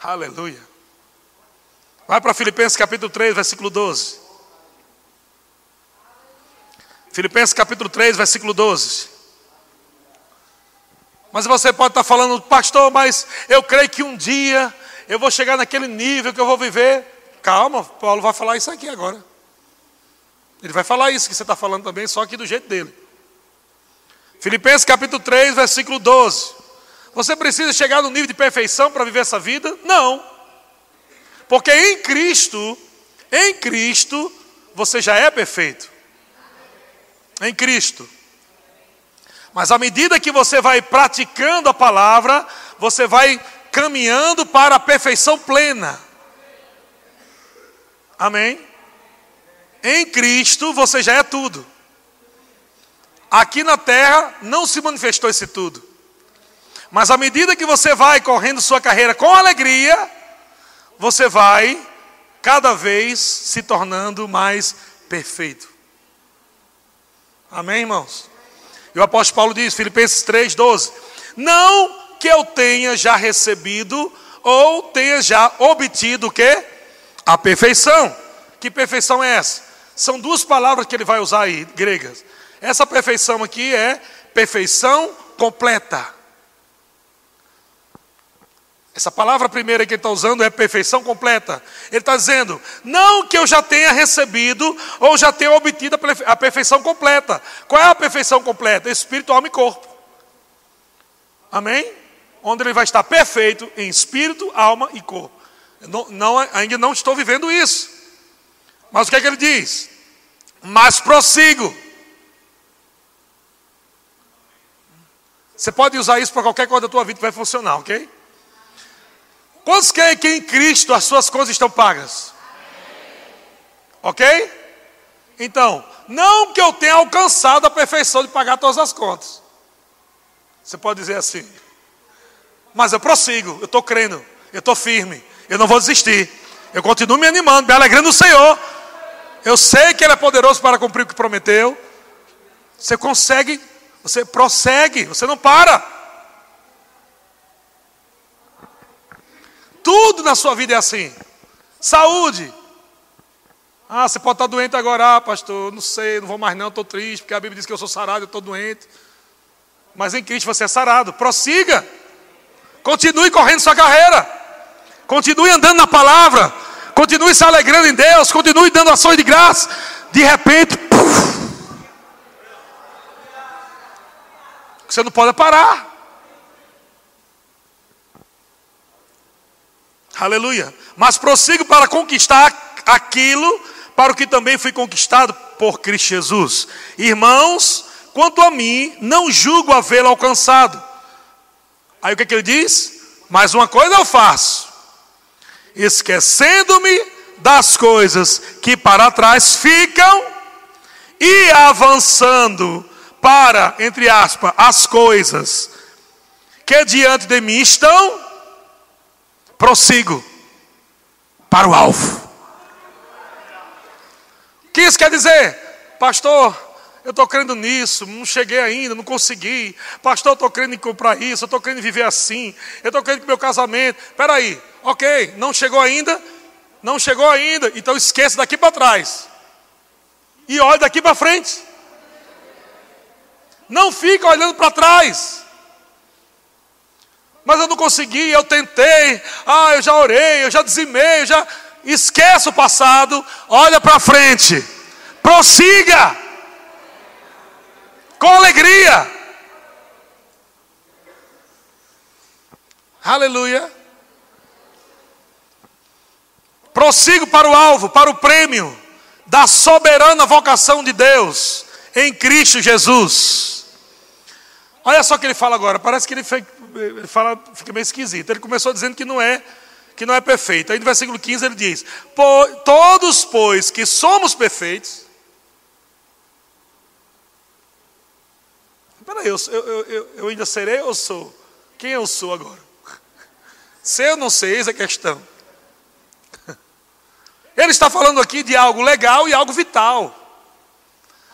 Aleluia. Vai para Filipenses capítulo 3, versículo 12. Filipenses capítulo 3, versículo 12. Mas você pode estar falando, pastor, mas eu creio que um dia eu vou chegar naquele nível que eu vou viver. Calma, Paulo vai falar isso aqui agora. Ele vai falar isso que você está falando também, só que do jeito dele. Filipenses capítulo 3, versículo 12. Você precisa chegar no nível de perfeição para viver essa vida? Não. Porque em Cristo, em Cristo, você já é perfeito em Cristo. Mas à medida que você vai praticando a palavra, você vai caminhando para a perfeição plena. Amém? Em Cristo você já é tudo. Aqui na terra não se manifestou esse tudo. Mas à medida que você vai correndo sua carreira com alegria, você vai cada vez se tornando mais perfeito. Amém, irmãos? E o apóstolo Paulo diz, Filipenses 3, 12: Não que eu tenha já recebido ou tenha já obtido o quê? A perfeição. Que perfeição é essa? São duas palavras que ele vai usar aí, gregas. Essa perfeição aqui é perfeição completa. Essa palavra primeira que ele está usando é perfeição completa. Ele está dizendo, não que eu já tenha recebido ou já tenha obtido a perfeição completa. Qual é a perfeição completa? Espírito, alma e corpo. Amém? Onde ele vai estar perfeito em espírito, alma e corpo. Não, não, ainda não estou vivendo isso. Mas o que é que ele diz? Mas prossigo. Você pode usar isso para qualquer coisa da tua vida que vai funcionar, ok? Quantos querem que em Cristo as suas coisas estão pagas? Ok? Então, não que eu tenha alcançado a perfeição de pagar todas as contas. Você pode dizer assim, mas eu prossigo, eu estou crendo, eu estou firme, eu não vou desistir, eu continuo me animando, me alegrando no Senhor. Eu sei que Ele é poderoso para cumprir o que prometeu. Você consegue, você prossegue, você não para. Tudo na sua vida é assim. Saúde. Ah, você pode estar doente agora, ah, pastor, não sei, não vou mais não, estou triste, porque a Bíblia diz que eu sou sarado, eu estou doente. Mas em Cristo você é sarado. Prossiga. Continue correndo sua carreira. Continue andando na palavra. Continue se alegrando em Deus. Continue dando ações de graça. De repente, puf, você não pode parar. Aleluia. Mas prossigo para conquistar aquilo para o que também fui conquistado por Cristo Jesus. Irmãos, quanto a mim, não julgo havê-lo alcançado. Aí o que, é que ele diz? Mas uma coisa eu faço, esquecendo-me das coisas que para trás ficam e avançando para, entre aspas, as coisas que diante de mim estão prossigo para o alvo. O que isso quer dizer? Pastor, eu estou crendo nisso, não cheguei ainda, não consegui. Pastor, eu estou crendo em comprar isso, eu estou crendo em viver assim, eu estou crendo que meu casamento. Espera aí, ok, não chegou ainda, não chegou ainda, então esqueça daqui para trás. E olhe daqui para frente. Não fica olhando para trás. Mas eu não consegui, eu tentei, ah, eu já orei, eu já dizimei, eu já. Esqueça o passado, olha para frente, prossiga, com alegria. Aleluia. Prossigo para o alvo, para o prêmio da soberana vocação de Deus em Cristo Jesus. Olha só o que ele fala agora, parece que ele, ele fala, fica meio esquisito. Ele começou dizendo que não é que não é perfeito. Aí no versículo 15 ele diz: Todos, pois, que somos perfeitos. Peraí, eu, eu, eu, eu ainda serei ou sou? Quem eu sou agora? <laughs> Ser ou não sei, eis a questão. <laughs> Ele está falando aqui de algo legal e algo vital.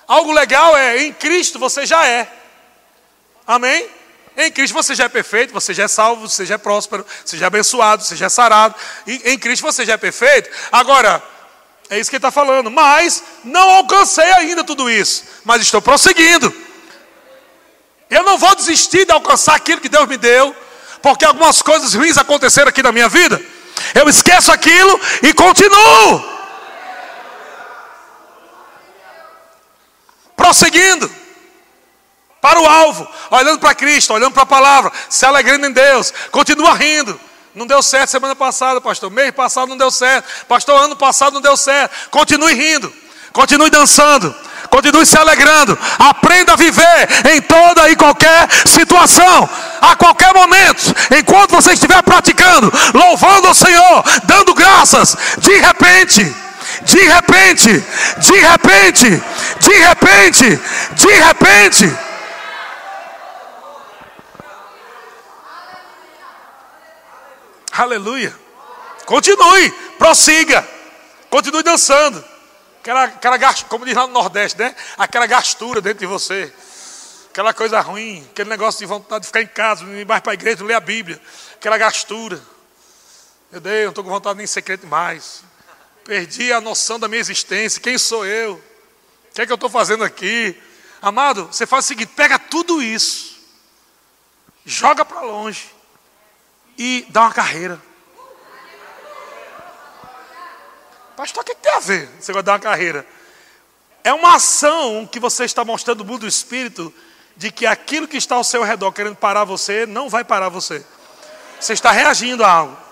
Algo legal é, em Cristo você já é. Amém? Em Cristo você já é perfeito, você já é salvo, você já é próspero, você já é abençoado, você já é sarado. em Cristo você já é perfeito. Agora, é isso que ele está falando. Mas não alcancei ainda tudo isso. Mas estou prosseguindo. Eu não vou desistir de alcançar aquilo que Deus me deu, porque algumas coisas ruins aconteceram aqui na minha vida. Eu esqueço aquilo e continuo. Prosseguindo para o alvo, olhando para Cristo, olhando para a palavra, se alegrando em Deus, continua rindo. Não deu certo semana passada, pastor. Mês passado não deu certo. Pastor, ano passado não deu certo. Continue rindo. Continue dançando. Continue se alegrando. Aprenda a viver em toda e qualquer situação. A qualquer momento. Enquanto você estiver praticando, louvando o Senhor, dando graças. De repente. De repente. De repente. De repente. De repente. Aleluia. Continue, prossiga. Continue dançando. Aquela, aquela como diz lá no Nordeste, né? Aquela gastura dentro de você. Aquela coisa ruim, aquele negócio de vontade de ficar em casa, não ir mais para a igreja, ler a Bíblia. Aquela gastura. Meu Deus, não estou com vontade nem crente mais. Perdi a noção da minha existência. Quem sou eu? O que é que eu estou fazendo aqui? Amado, você faz o seguinte: pega tudo isso, joga para longe e dá uma carreira. Pastor, o que tem a ver você vai dar uma carreira? É uma ação que você está mostrando o mundo do Espírito de que aquilo que está ao seu redor querendo parar você, não vai parar você. Você está reagindo a algo.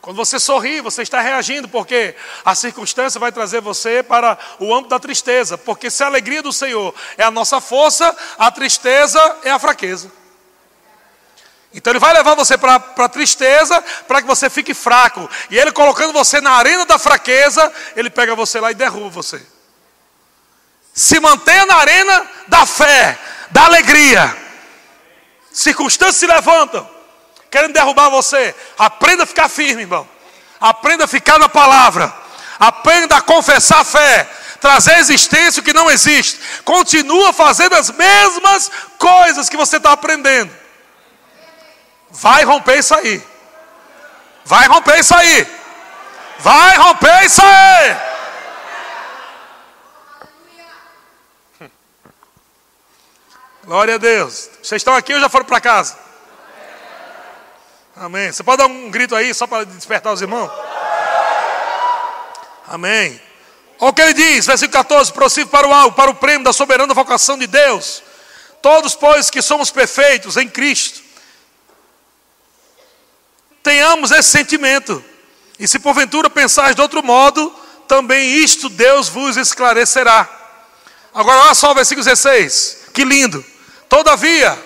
Quando você sorri, você está reagindo, porque a circunstância vai trazer você para o âmbito da tristeza. Porque se a alegria do Senhor é a nossa força, a tristeza é a fraqueza. Então ele vai levar você para a tristeza, para que você fique fraco. E ele colocando você na arena da fraqueza, ele pega você lá e derruba você. Se mantenha na arena da fé, da alegria. Circunstâncias se levantam, querendo derrubar você. Aprenda a ficar firme, irmão. Aprenda a ficar na palavra. Aprenda a confessar a fé. Trazer a existência o que não existe. Continua fazendo as mesmas coisas que você está aprendendo. Vai romper isso aí. Vai romper isso aí. Vai romper isso aí. Glória a Deus. Vocês estão aqui ou já foram para casa? Amém. Você pode dar um grito aí só para despertar os irmãos? Amém. Olha o que ele diz, versículo 14: prossigo para o alvo, para o prêmio da soberana vocação de Deus. Todos, pois, que somos perfeitos em Cristo, tenhamos esse sentimento. E se porventura pensais de outro modo, também isto Deus vos esclarecerá. Agora olha só o versículo 16, que lindo. Todavia,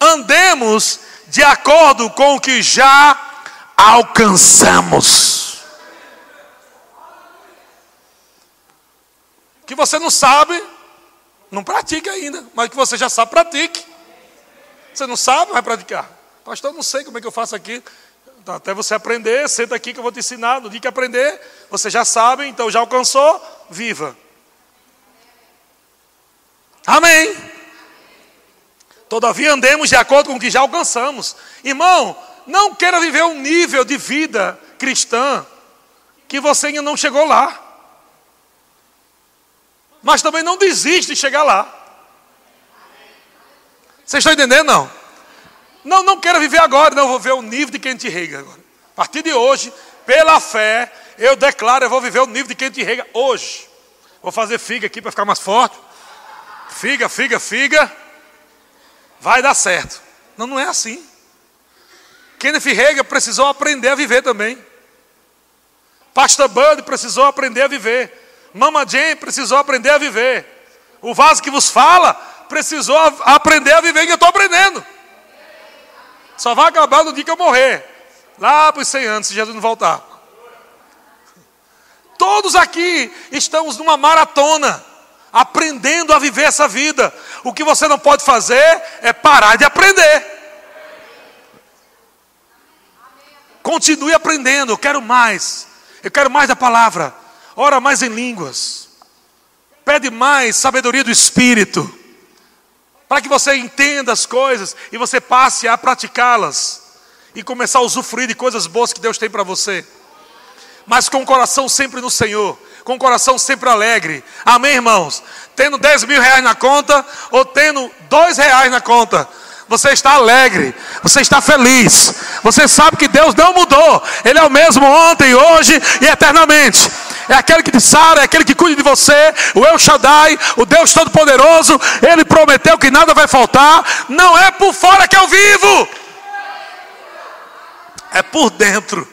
andemos de acordo com o que já alcançamos. Que você não sabe, não pratique ainda, mas que você já sabe, pratique. Você não sabe, vai praticar. Pastor, não sei como é que eu faço aqui. Até você aprender, senta aqui que eu vou te ensinar. No dia que aprender, você já sabe, então já alcançou, viva. Amém. Todavia andemos de acordo com o que já alcançamos. Irmão, não queira viver um nível de vida cristã que você ainda não chegou lá. Mas também não desiste de chegar lá. Vocês estão entendendo? Não. Não, não quero viver agora, não, vou ver o nível de quem te rega agora. A partir de hoje, pela fé, eu declaro, eu vou viver o nível de quem te rega hoje. Vou fazer figa aqui para ficar mais forte. Figa, figa, figa. Vai dar certo. Não, não é assim. Kenneth Rega precisou aprender a viver também. Pastor Bud precisou aprender a viver. Mama Jane precisou aprender a viver. O vaso que vos fala precisou aprender a viver e eu estou aprendendo. Só vai acabar no dia que eu morrer. Lá para os 100 anos, se Jesus não voltar. Todos aqui estamos numa maratona, aprendendo a viver essa vida. O que você não pode fazer é parar de aprender. Continue aprendendo, eu quero mais. Eu quero mais da palavra. Ora mais em línguas. Pede mais sabedoria do Espírito. Para que você entenda as coisas e você passe a praticá-las. E começar a usufruir de coisas boas que Deus tem para você. Mas com o coração sempre no Senhor. Com o coração sempre alegre. Amém, irmãos? Tendo 10 mil reais na conta ou tendo dois reais na conta você está alegre, você está feliz, você sabe que Deus não mudou, Ele é o mesmo ontem, hoje e eternamente. É aquele que te sara, é aquele que cuida de você, o El Shaddai, o Deus Todo-Poderoso, Ele prometeu que nada vai faltar, não é por fora que eu vivo, é por dentro.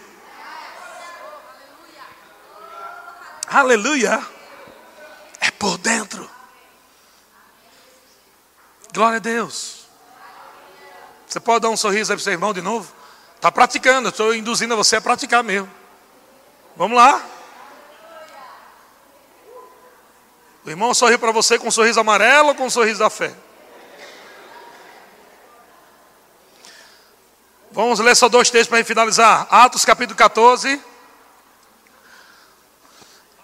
Aleluia, é por dentro. Glória a Deus. Você pode dar um sorriso aí para seu irmão de novo? Está praticando, estou induzindo você a praticar mesmo. Vamos lá. O irmão sorriu para você com um sorriso amarelo ou com um sorriso da fé? Vamos ler só dois textos para finalizar. Atos capítulo 14.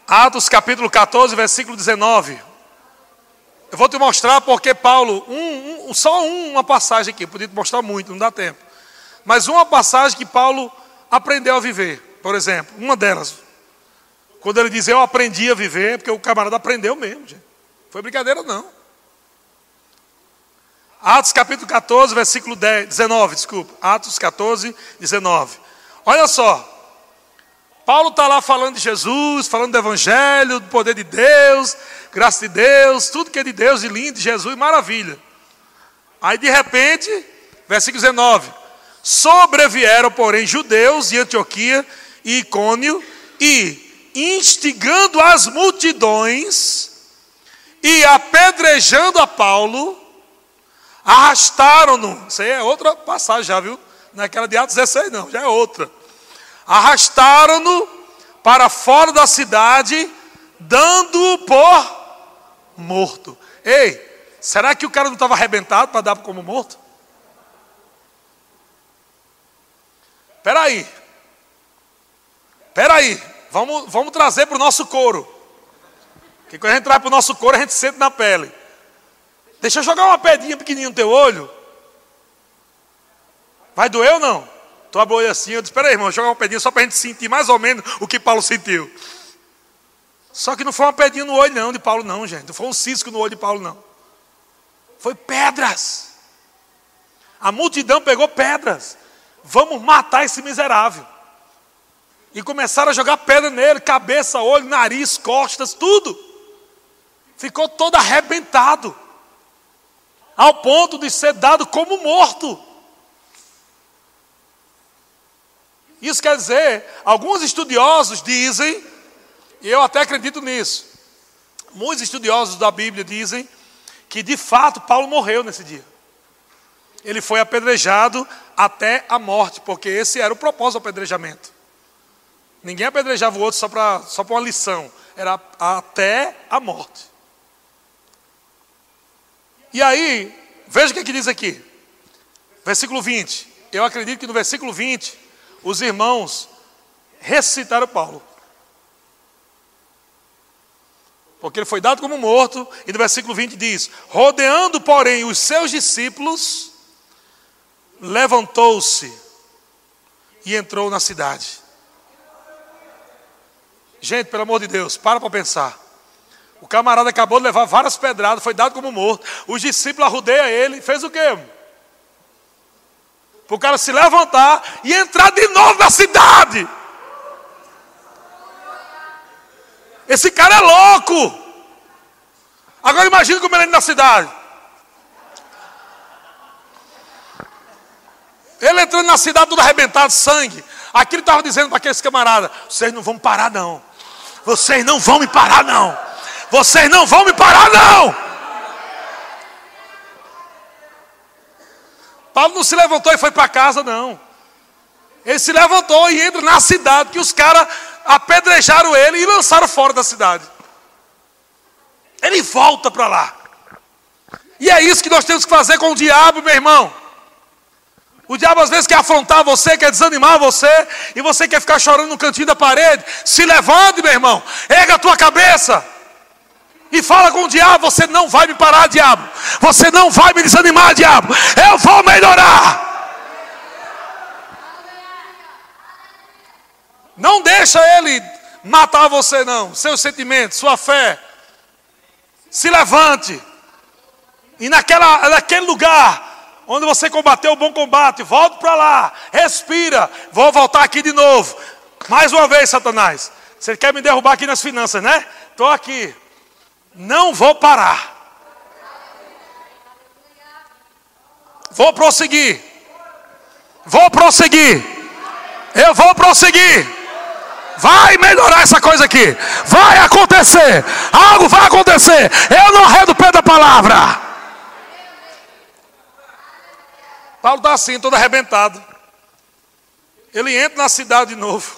Atos capítulo 14, versículo 19. Eu vou te mostrar porque Paulo, um, um, só uma passagem aqui, podia te mostrar muito, não dá tempo. Mas uma passagem que Paulo aprendeu a viver, por exemplo, uma delas. Quando ele diz eu aprendi a viver, porque o camarada aprendeu mesmo, gente. Foi brincadeira não. Atos capítulo 14, versículo 10, 19, desculpa. Atos 14, 19. Olha só. Paulo está lá falando de Jesus, falando do Evangelho, do poder de Deus, graça de Deus, tudo que é de Deus, de lindo, de Jesus, maravilha. Aí de repente, versículo 19: Sobrevieram, porém, judeus de Antioquia e Icônio, e instigando as multidões e apedrejando a Paulo, arrastaram-no. Isso aí é outra passagem já, viu? Não é de Atos 16, não, já é outra. Arrastaram-no para fora da cidade, dando-o por morto. Ei, será que o cara não estava arrebentado para dar como morto? Espera aí. Espera aí. Vamos, vamos trazer para o nosso couro. Que quando a gente traz para o nosso couro, a gente sente na pele. Deixa eu jogar uma pedrinha pequenininha no teu olho. Vai doer ou não? Tu abre o olho assim, eu disse, espera aí, irmão, jogar uma pedrinha só para a gente sentir mais ou menos o que Paulo sentiu. Só que não foi uma pedrinha no olho, não, de Paulo, não, gente. Não foi um cisco no olho de Paulo, não. Foi pedras. A multidão pegou pedras. Vamos matar esse miserável. E começaram a jogar pedra nele, cabeça, olho, nariz, costas, tudo. Ficou todo arrebentado. Ao ponto de ser dado como morto. Isso quer dizer, alguns estudiosos dizem e eu até acredito nisso. Muitos estudiosos da Bíblia dizem que de fato Paulo morreu nesse dia. Ele foi apedrejado até a morte, porque esse era o propósito do apedrejamento. Ninguém apedrejava o outro só para só uma lição, era até a morte. E aí, veja o que, é que diz aqui, versículo 20. Eu acredito que no versículo 20, os irmãos ressuscitaram Paulo. Porque ele foi dado como morto, e no versículo 20 diz: Rodeando, porém, os seus discípulos, levantou-se e entrou na cidade. Gente, pelo amor de Deus, para para pensar. O camarada acabou de levar várias pedradas, foi dado como morto. Os discípulos arrudeiam ele, fez o quê? Para o cara se levantar e entrar de novo na cidade. Esse cara é louco. Agora imagine como ele é na cidade. Ele entrando na cidade todo arrebentado, sangue. Aqui ele estava dizendo para aqueles camaradas: vocês não vão parar, não. Vocês não vão me parar, não. Vocês não vão me parar, não. Paulo não se levantou e foi para casa, não. Ele se levantou e entra na cidade, que os caras apedrejaram ele e lançaram fora da cidade. Ele volta para lá. E é isso que nós temos que fazer com o diabo, meu irmão. O diabo às vezes quer afrontar você, quer desanimar você, e você quer ficar chorando no cantinho da parede. Se levante, meu irmão, erga a tua cabeça e fala com o diabo: Você não vai me parar, diabo. Você não vai me desanimar, diabo. Eu vou melhorar. Não deixa ele matar você, não. Seus sentimentos, sua fé. Se levante. E naquela, naquele lugar onde você combateu o bom combate, volte para lá. Respira. Vou voltar aqui de novo. Mais uma vez, Satanás. Você quer me derrubar aqui nas finanças, né? Estou aqui. Não vou parar. Vou prosseguir. Vou prosseguir. Eu vou prosseguir. Vai melhorar essa coisa aqui. Vai acontecer. Algo vai acontecer. Eu não arredo o pé da palavra. Paulo está assim, todo arrebentado. Ele entra na cidade de novo.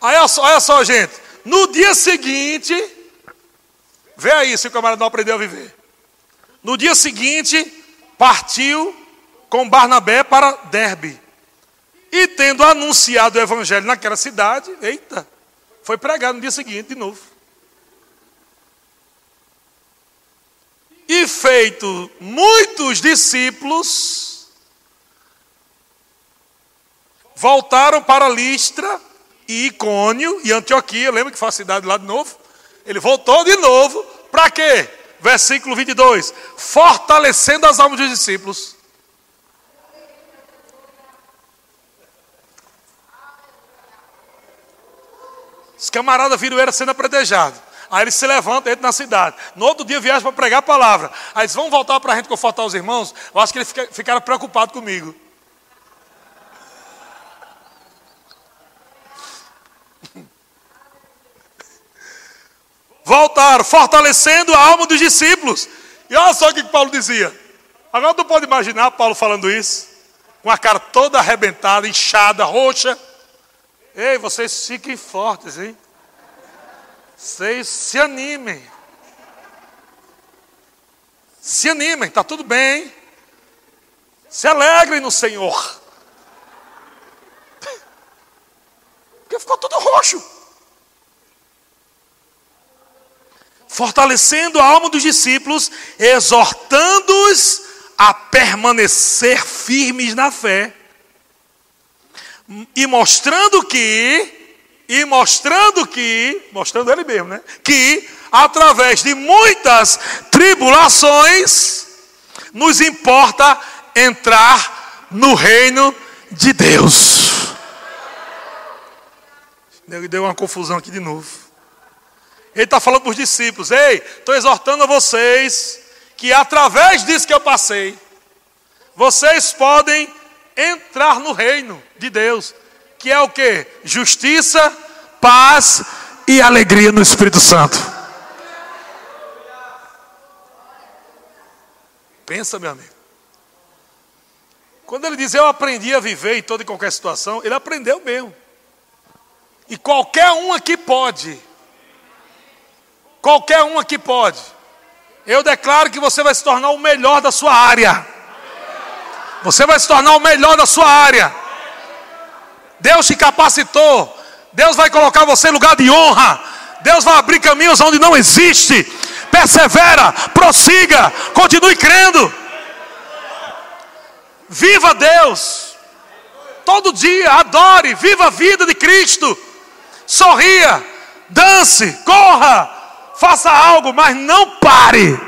Aí olha só, olha só, gente. No dia seguinte, vê aí se o camarada não aprendeu a viver. No dia seguinte, partiu com Barnabé para Derbe. E tendo anunciado o evangelho naquela cidade, eita, foi pregar no dia seguinte de novo. E feito muitos discípulos, voltaram para Listra e Icônio e Antioquia, lembra que foi a cidade lá de novo? Ele voltou de novo, para quê? Versículo 22, fortalecendo as almas dos discípulos. Os camaradas viram ele sendo apredejado. Aí ele se levanta, entra na cidade. No outro dia viaja para pregar a palavra. Aí eles vão voltar para a gente confortar os irmãos. Eu acho que eles ficaram preocupados comigo. Voltaram, fortalecendo a alma dos discípulos. E olha só o que Paulo dizia. Agora tu pode imaginar Paulo falando isso, com a cara toda arrebentada, inchada, roxa. Ei, vocês fiquem fortes, hein? Vocês se animem. Se animem, está tudo bem. Se alegrem no Senhor. Porque ficou tudo roxo. Fortalecendo a alma dos discípulos, exortando-os a permanecer firmes na fé e mostrando que, e mostrando que, mostrando ele mesmo, né? Que através de muitas tribulações nos importa entrar no reino de Deus. Deu uma confusão aqui de novo. Ele está falando para os discípulos: Ei, estou exortando a vocês que através disso que eu passei, vocês podem entrar no reino de Deus, que é o que? Justiça, paz e alegria no Espírito Santo. Pensa, meu amigo. Quando ele diz eu aprendi a viver em toda e qualquer situação, ele aprendeu mesmo. E qualquer um aqui pode. Qualquer um aqui pode. Eu declaro que você vai se tornar o melhor da sua área. Você vai se tornar o melhor da sua área. Deus te capacitou. Deus vai colocar você em lugar de honra. Deus vai abrir caminhos onde não existe. Persevera, prossiga, continue crendo. Viva Deus. Todo dia, adore, viva a vida de Cristo. Sorria, dance, corra, faça algo, mas não pare.